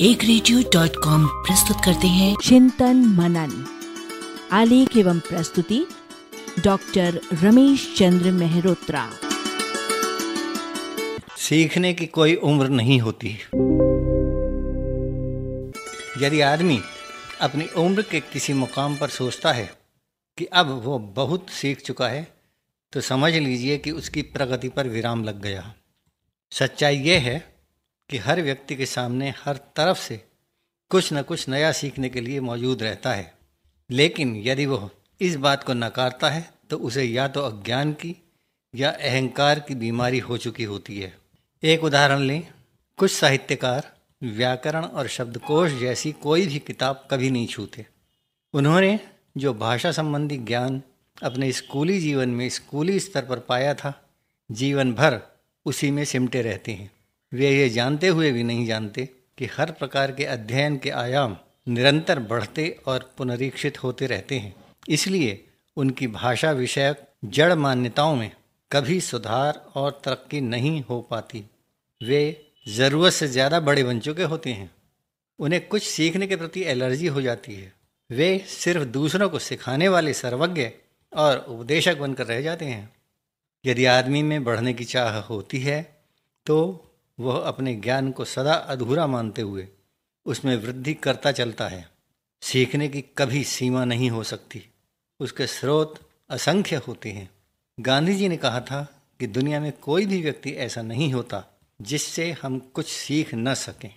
एक radio dot com प्रस्तुत करते हैं। चिंतन मनन आलेख एवं प्रस्तुति डॉक्टर रमेश चंद्र मेहरोत्रा। सीखने की कोई उम्र नहीं होती। यदि आदमी अपनी उम्र के किसी मुकाम पर सोचता है कि अब वो बहुत सीख चुका है तो समझ लीजिए कि उसकी प्रगति पर विराम लग गया। सच्चाई ये है कि हर व्यक्ति के सामने हर तरफ़ से कुछ न कुछ नया सीखने के लिए मौजूद रहता है। लेकिन यदि वह इस बात को नकारता है तो उसे या तो अज्ञान की या अहंकार की बीमारी हो चुकी होती है। एक उदाहरण लें, कुछ साहित्यकार व्याकरण और शब्दकोश जैसी कोई भी किताब कभी नहीं छूते। उन्होंने जो भाषा संबंधी ज्ञान अपने स्कूली जीवन में स्कूली स्तर पर पाया था, जीवन भर उसी में सिमटे रहते हैं। वे ये जानते हुए भी नहीं जानते कि हर प्रकार के अध्ययन के आयाम निरंतर बढ़ते और पुनरीक्षित होते रहते हैं। इसलिए उनकी भाषा विषयक जड़ मान्यताओं में कभी सुधार और तरक्की नहीं हो पाती। वे ज़रूरत से ज़्यादा बड़े बन चुके होते हैं। उन्हें कुछ सीखने के प्रति एलर्जी हो जाती है। वे सिर्फ़ दूसरों को सिखाने वाले सर्वज्ञ और उपदेशक बनकर रह जाते हैं। यदि आदमी में बढ़ने की चाह होती है तो वह अपने ज्ञान को सदा अधूरा मानते हुए उसमें वृद्धि करता चलता है। सीखने की कभी सीमा नहीं हो सकती। उसके स्रोत असंख्य होते हैं। गांधी जी ने कहा था कि दुनिया में कोई भी व्यक्ति ऐसा नहीं होता जिससे हम कुछ सीख न सकें।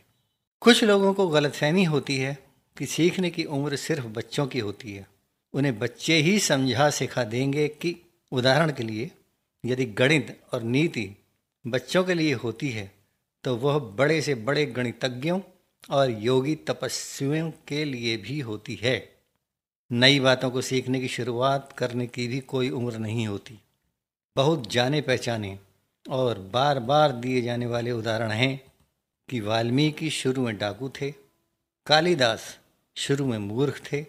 कुछ लोगों को गलतफहमी होती है कि सीखने की उम्र सिर्फ़ बच्चों की होती है। उन्हें बच्चे ही समझा सिखा देंगे कि, उदाहरण के लिए, यदि गणित और नीति बच्चों के लिए होती है तो वह बड़े से बड़े गणितज्ञों और योगी तपस्वियों के लिए भी होती है। नई बातों को सीखने की शुरुआत करने की भी कोई उम्र नहीं होती। बहुत जाने पहचाने और बार बार दिए जाने वाले उदाहरण हैं कि वाल्मीकि शुरू में डाकू थे, कालिदास शुरू में मूर्ख थे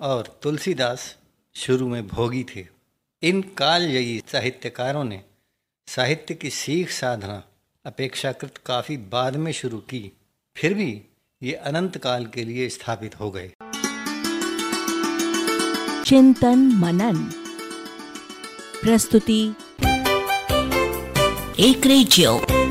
और तुलसीदास शुरू में भोगी थे। इन कालजयी साहित्यकारों ने साहित्य की सीख साधना अपेक्षाकृत काफ़ी बाद में शुरू की, फिर भी ये अनंत काल के लिए स्थापित हो गए। चिंतन मनन। प्रस्तुति। एक रेडियो।